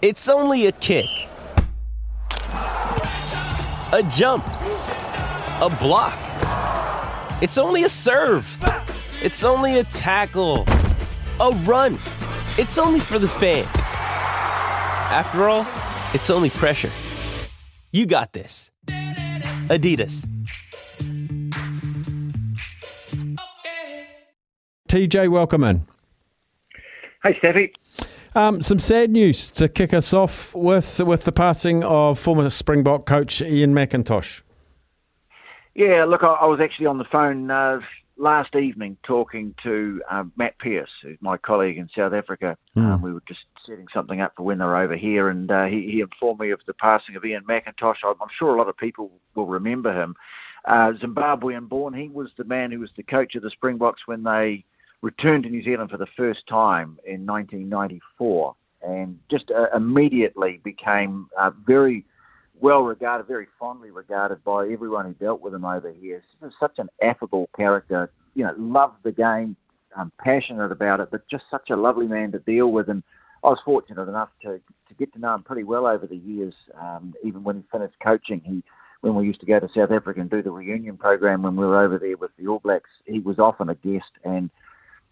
It's only a kick, a jump, a block. It's only a serve. It's only a tackle, a run. It's only for the fans. After all, it's only pressure. You got this. Adidas. TJ, welcome in. Hey, Steffi. Um, some sad news to kick us off with with the passing of former Springbok coach Ian McIntosh. Yeah, look, I, I was actually on the phone uh, last evening talking to um, Matt Pearce, who's my colleague in South Africa. Mm. Um, we were just setting something up for when they're over here, and uh, he, he informed me of the passing of Ian McIntosh. I'm, I'm sure a lot of people will remember him. Uh, Zimbabwean born, he was the man who was the coach of the Springboks when they returned to New Zealand for the first time in 1994 and just uh, immediately became uh, very well regarded, very fondly regarded by everyone who dealt with him over here. Such an affable character, you know, loved the game, um, passionate about it, but just such a lovely man to deal with. And I was fortunate enough to, to get to know him pretty well over the years. Um, even when he finished coaching, he when we used to go to South Africa and do the reunion program when we were over there with the All Blacks, he was often a guest and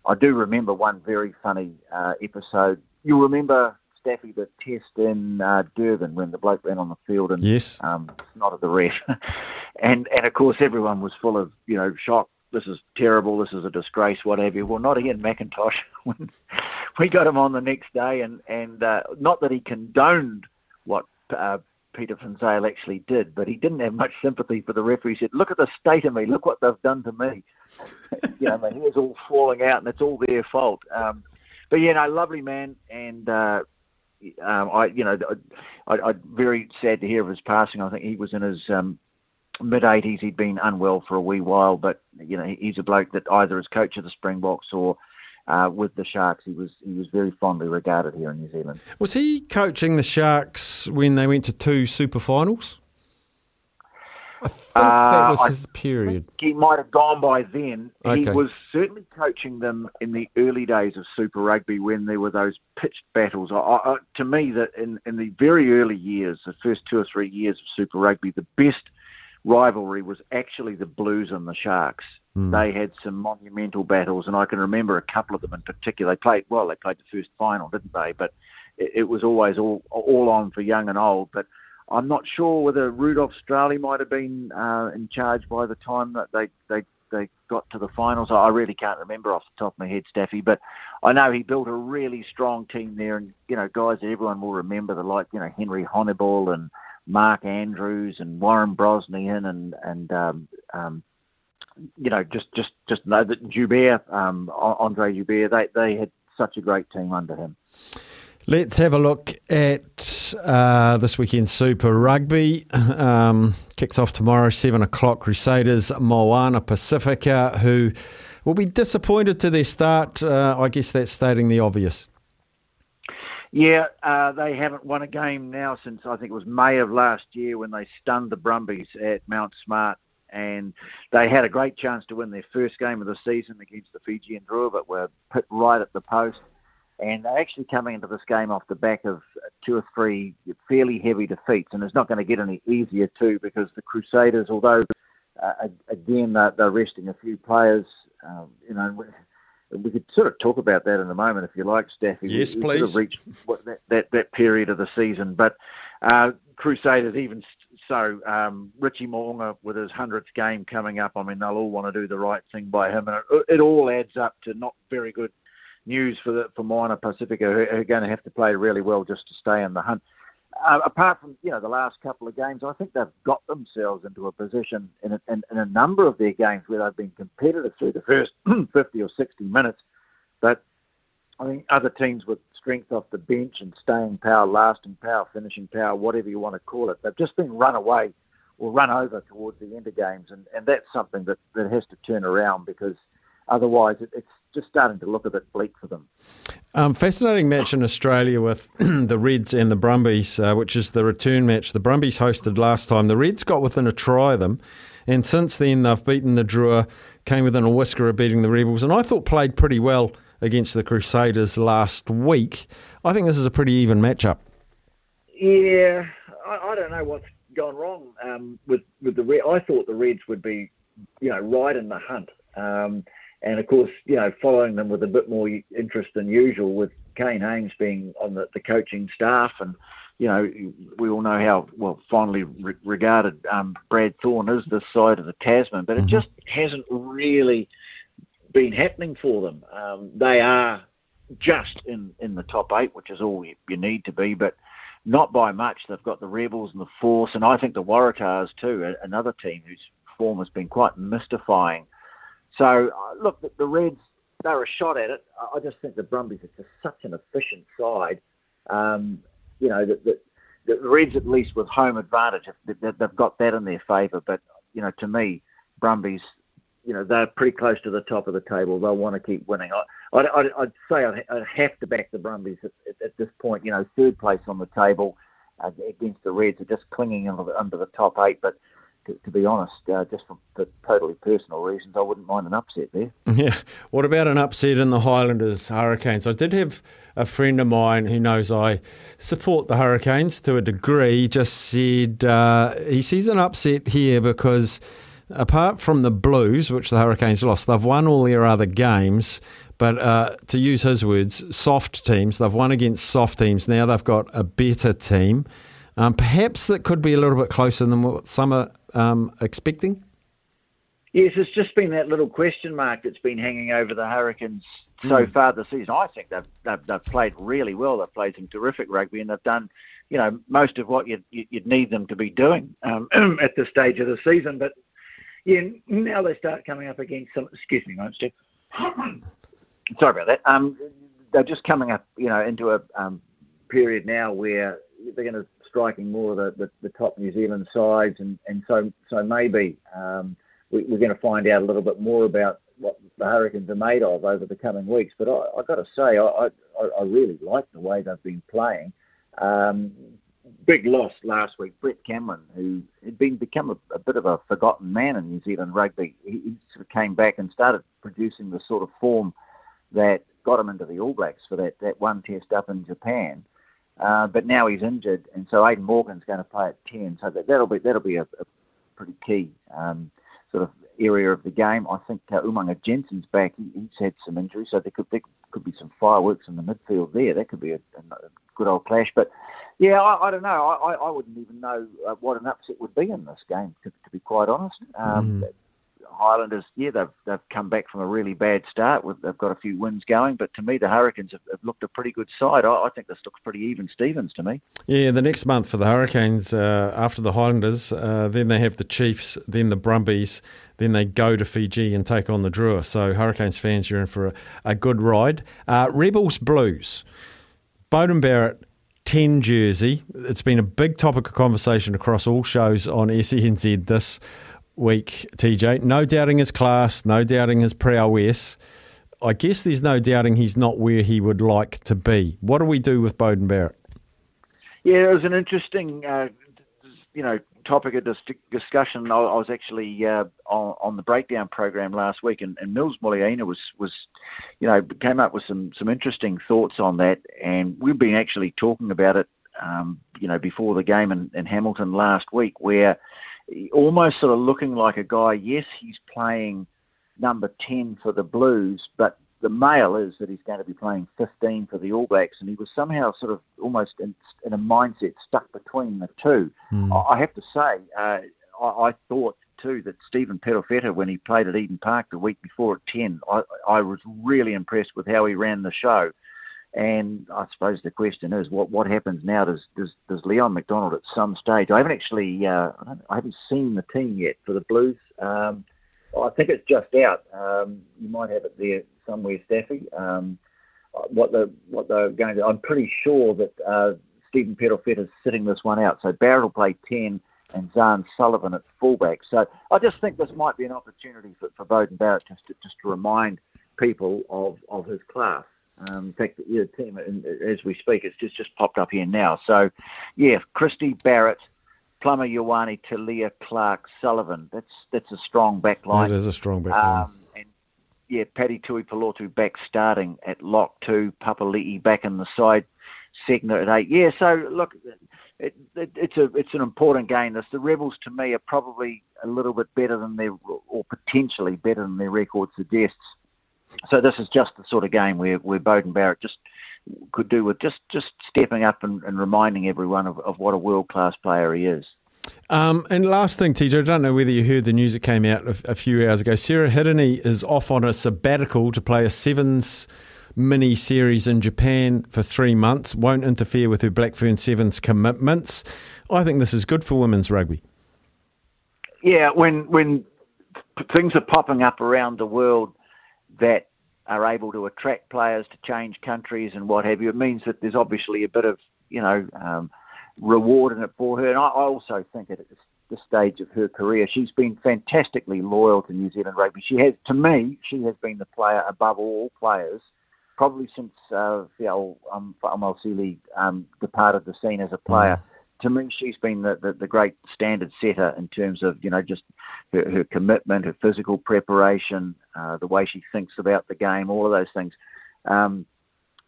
I do remember one very funny uh, episode. You remember Staffy the test in uh, Durban when the bloke ran on the field and yes. um, nodded the ref, and and of course everyone was full of you know shock. This is terrible. This is a disgrace. What have you? Well, not Ian McIntosh. When we got him on the next day, and and uh, not that he condoned what uh, Peter Van actually did, but he didn't have much sympathy for the referee. He said, "Look at the state of me. Look what they've done to me." you know, my hair's all falling out, and it's all their fault. Um, but yeah, no, lovely man, and uh, um, I, you know, I, I'm very sad to hear of his passing. I think he was in his um, mid 80s. He'd been unwell for a wee while, but you know, he's a bloke that either as coach of the Springboks or uh, with the Sharks, he was he was very fondly regarded here in New Zealand. Was he coaching the Sharks when they went to two super finals? I think that was Uh, I his period. He might have gone by then. Okay. He was certainly coaching them in the early days of Super Rugby when there were those pitched battles. I, I, to me, that in, in the very early years, the first two or three years of Super Rugby, the best rivalry was actually the Blues and the Sharks. Hmm. They had some monumental battles, and I can remember a couple of them in particular. They played well. They played the first final, didn't they? But it, it was always all all on for young and old. But I'm not sure whether Rudolf Straeuli might have been uh, in charge by the time that they, they they got to the finals. I really can't remember off the top of my head, Staffy, but I know he built a really strong team there, and you know guys that everyone will remember, the like you know Henry Honiball and Mark Andrews and Warren Brosnihan and and um, um, you know just just just know that Joubert, um, Andre Joubert, they they had such a great team under him. Let's have a look at uh, this weekend Super Rugby. Um, kicks off tomorrow, 7 o'clock. Crusaders, Moana Pacifica, who will be disappointed to their start. Uh, I guess that's stating the obvious. Yeah, uh, they haven't won a game now since I think it was May of last year when they stunned the Brumbies at Mount Smart. And they had a great chance to win their first game of the season against the Fijian Drua, but were put right at the post. And they're actually coming into this game off the back of two or three fairly heavy defeats. And it's not going to get any easier, too, because the Crusaders, although, uh, again, they're, they're resting a few players, um, you know, we, we could sort of talk about that in a moment if you like, Staffy. Yes, we, we please. Sort of reached that, that, that period of the season. But uh, Crusaders, even so, um, Richie Mo'unga with his 100th game coming up, I mean, they'll all want to do the right thing by him. And it, it all adds up to not very good news for the for Moana Pacifica, who are going to have to play really well just to stay in the hunt. Uh, apart from you know the last couple of games, I think they've got themselves into a position in a, in, in a number of their games where they've been competitive through the first 50 or 60 minutes. But I think other teams with strength off the bench and staying power, lasting power, finishing power, whatever you want to call it, they've just been run away or run over towards the end of games, and, and that's something that, that has to turn around because otherwise it, it's just starting to look a bit bleak for them. Um, fascinating match in Australia with the Reds and the Brumbies, uh, which is the return match. The Brumbies hosted last time. The Reds got within a try of them, and since then they've beaten the Drua, came within a whisker of beating the Rebels, and I thought played pretty well against the Crusaders last week. I think this is a pretty even matchup. Yeah, I, I don't know what's gone wrong um, with with the Reds. I thought the Reds would be, you know, right in the hunt. Um, and of course, you know, following them with a bit more interest than usual, with Kane Hames being on the, the coaching staff, and you know, we all know how well fondly re- regarded um, Brad Thorn is this side of the Tasman, but it mm-hmm. just hasn't really been happening for them. Um, they are just in in the top eight, which is all you, you need to be, but not by much. They've got the Rebels and the Force, and I think the Waratahs too, another team whose form has been quite mystifying. So, uh, look, the, the Reds, they're a shot at it. I just think the Brumbies are just such an efficient side. Um, you know, the, the Reds, at least with home advantage, they've got that in their favour. But, you know, to me, Brumbies, you know, they're pretty close to the top of the table. They'll want to keep winning. I, I'd, I'd say I'd, I'd have to back the Brumbies at, at, at this point. You know, third place on the table uh, against the Reds are just clinging under the, under the top eight. But to, be honest, uh, just for, for, totally personal reasons, I wouldn't mind an upset there. Yeah. What about an upset in the Highlanders Hurricanes? I did have a friend of mine who knows I support the Hurricanes to a degree. Just said uh, he sees an upset here because apart from the Blues, which the Hurricanes lost, they've won all their other games. But uh, to use his words, soft teams. They've won against soft teams. Now they've got a better team. Um, perhaps that could be a little bit closer than what some are um, expecting. Yes, it's just been that little question mark that's been hanging over the Hurricanes so mm. far this season. I think they've, they've, they've played really well. They've played some terrific rugby, and they've done, you know, most of what you'd, you'd need them to be doing um, at this stage of the season. But yeah, now they start coming up against some. Excuse me, mate, Steve. Sorry about that. Um, they're just coming up, you know, into a um, period now where they're going to striking more of the, the, the, top New Zealand sides, and, and so so maybe um, we, are going to find out a little bit more about what the Hurricanes are made of over the coming weeks. But I, have got to say, I, I, I really like the way they've been playing. Um, big loss last week, Brett Cameron, who had been become a, a, bit of a forgotten man in New Zealand rugby. He, he sort of came back and started producing the sort of form that got him into the All Blacks for that, that one test up in Japan. Uh, but now he's injured, and so Aidan Morgan's going to play at ten. So that, that'll be that'll be a, a pretty key um, sort of area of the game. I think uh, Umaga Jensen's back. He, he's had some injuries, so there could there could be some fireworks in the midfield there. That could be a, a good old clash. But yeah, I, I don't know. I, I wouldn't even know uh, what an upset would be in this game, to, to be quite honest. Um, mm. Highlanders, yeah, they've they've come back from a really bad start. They've got a few wins going, but to me, the Hurricanes have, have looked a pretty good side. I, I, think this looks pretty even Stevens to me. Yeah, the next month for the Hurricanes, uh, after the Highlanders, uh, then they have the Chiefs, then the Brumbies, then they go to Fiji and take on the Drua. So Hurricanes fans, you're in for a, a good ride. Uh, Rebels Blues, Beauden Barrett. 10 jersey. It's been a big topic of conversation across all shows on SENZ this week, TJ. No doubting his class, no doubting his prowess. I guess there's no doubting he's not where he would like to be. What do we do with Beauden Barrett? Yeah, it was an interesting, uh, you know, topic of dis- discussion. I, I was actually uh, on, on, the breakdown program last week, and, and Mils Muliaina was was, you know, came up with some some interesting thoughts on that, and we've been actually talking about it, um, you know, before the game in, in Hamilton last week, where almost sort of looking like a guy. Yes, he's playing number 10 for the Blues, but the mail is that he's going to be playing 15 for the All Blacks, and he was somehow sort of almost in, in a mindset stuck between the two. Mm. I have to say, uh, I, I thought too that Stephen Perofeta, when he played at Eden Park the week before at 10, I, I was really impressed with how he ran the show. And I suppose the question is, what what happens now? Does does, does Leon MacDonald at some stage? I haven't actually, uh, I, I, haven't seen the team yet for the Blues. Um, I think it's just out. Um, you might have it there somewhere, Staffy. Um, what the what they're going to? I'm pretty sure that uh, Stephen Perofeta is sitting this one out. So Barrett will play ten and Zarn Sullivan at fullback. So I just think this might be an opportunity for, for Beauden Barrett just to, just to remind people of, of his class. Um, in fact, yeah, team as we speak, it's just just popped up here now. So, yeah, Christie Barrett, Plummer, Ioane, Tele'a, Clarke, Sullivan. That's that's a strong back line. It is a strong back line. Um, and yeah, Paddy Tuipulotu back starting at lock two, Papali'i back in the side. second at eight. Yeah, so look, it, it, it's a it's an important game. This the Rebels to me are probably a little bit better than their or potentially better than their record suggests. So this is just the sort of game where where Beauden Barrett just could do with just just stepping up and, and reminding everyone of, of what a world class player he is. Um, and last thing, TJ, I don't know whether you heard the news that came out a, a few hours ago. Sarah Hirini is off on a sabbatical to play a sevens mini series in Japan for three months. Won't interfere with her Blackfern Sevens commitments. I think this is good for women's rugby. Yeah, when when things are popping up around the world that are able to attract players to change countries and what have you, it means that there's obviously a bit of you know um, reward in it for her. And I, also think at this stage of her career, she's been fantastically loyal to New Zealand rugby. She has, to me, she has been the player above all players, probably since uh, know, um, Sealy um, departed the scene as a player. Mm. To me, she's been the, the, the, great standard setter in terms of you know just her, her commitment, her physical preparation, uh, the way she thinks about the game, all of those things. Um,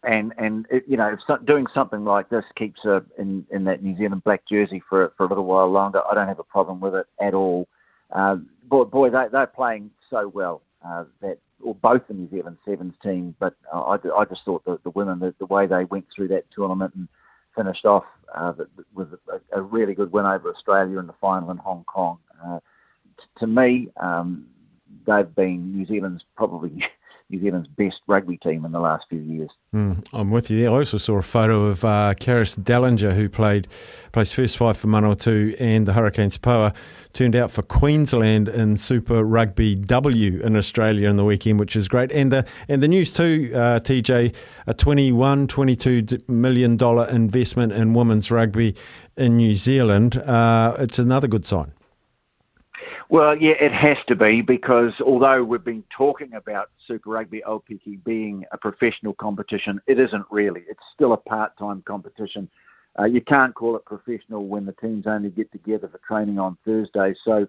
and and it, you know doing something like this keeps her in in that New Zealand black jersey for for a little while longer. I don't have a problem with it at all. Uh, boy, boy, they they're playing so well uh, that or both the New Zealand Sevens team, but uh, I, I just thought the, the women, the, the way they went through that tournament and finished off uh, that was a, a really good win over Australia in the final in Hong Kong. Uh, t- to me, um, they've been New Zealand's probably New Zealand's best rugby team in the last few years. Mm, I'm with you there. I also saw a photo of uh, Carys Dallinger, who played plays first five for Manawatu and the Hurricanes Poua, turned out for Queensland in Super Rugby W in Australia in the weekend, which is great. And the and the news too, uh, TJ, a 21, 22 million dollar investment in women's rugby in New Zealand. Uh, it's another good sign. Well, yeah, it has to be because although we've been talking about Super Rugby Aupiki being a professional competition, it isn't really. It's still a part-time competition. Uh, you can't call it professional when the teams only get together for training on Thursday. So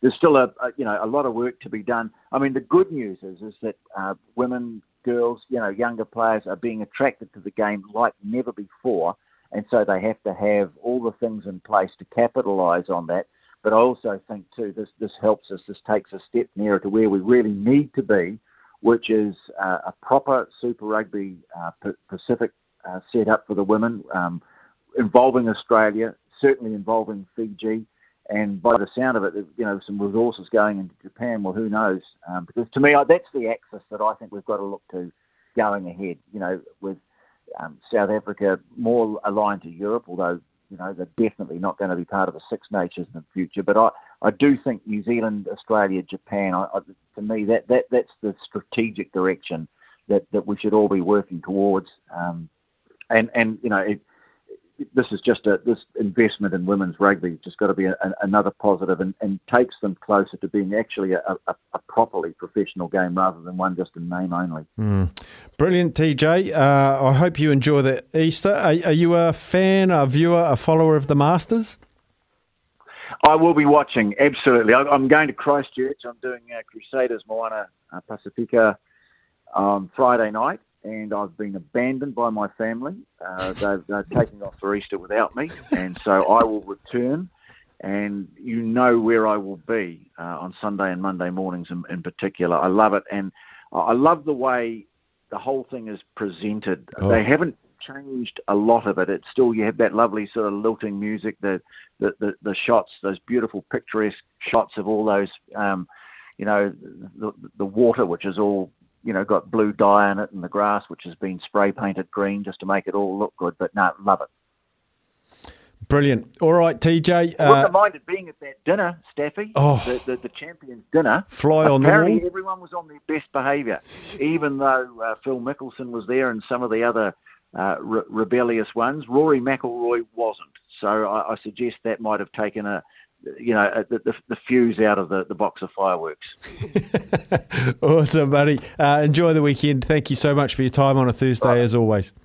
there's still a, a you know a lot of work to be done. I mean, the good news is is that uh, women, girls, you know, younger players are being attracted to the game like never before, and so they have to have all the things in place to capitalise on that. But I also think too this this helps us. This takes a step nearer to where we really need to be, which is uh, a proper Super Rugby uh, Pacific uh, set up for the women, um, involving Australia, certainly involving Fiji, and by the sound of it, you know, some resources going into Japan. Well, who knows? Um, because to me, that's the axis that I think we've got to look to going ahead. You know, with um, South Africa more aligned to Europe, although you know, they're definitely not going to be part of the Six Nations in the future. But I, I do think New Zealand, Australia, Japan, I, I, to me, that, that that's the strategic direction that, that we should all be working towards. Um, and, and, you know, this is just a this investment in women's rugby just got to be a, another positive and, and takes them closer to being actually a, a, a, properly professional game rather than one just in name only. Mm. Brilliant, TJ. Uh, I hope you enjoy the Easter. Are, are, you a fan, a viewer, a follower of the Masters? I will be watching, absolutely. I, am going to Christchurch. I'm doing uh, Crusaders Moana uh, Pacifica on Friday night and I've been abandoned by my family. Uh, they've, they're taking off for Easter without me, and so I will return. And you know where I will be uh, on Sunday and Monday mornings in, in, particular. I love it, and I love the way the whole thing is presented. Oh. They haven't changed a lot of it. It's still you have that lovely sort of lilting music, the the the, the shots, those beautiful picturesque shots of all those. Um, you know, the, the water, which is all you know, got blue dye on it and the grass, which has been spray painted green just to make it all look good. But no, love it. Brilliant. All right, TJ. Uh, Wouldn't mind it being at that dinner, Staffy. Oh, the, the, the champions dinner. Fly on Apparently the wall. everyone was on their best behaviour, even though uh, Phil Mickelson was there and some of the other uh, re- rebellious ones. Rory McIlroy wasn't. So I, I suggest that might have taken a, you know, the, the, the, fuse out of the, the box of fireworks. awesome, buddy. Uh, enjoy the weekend. Thank you so much for your time on a Thursday, right. as always.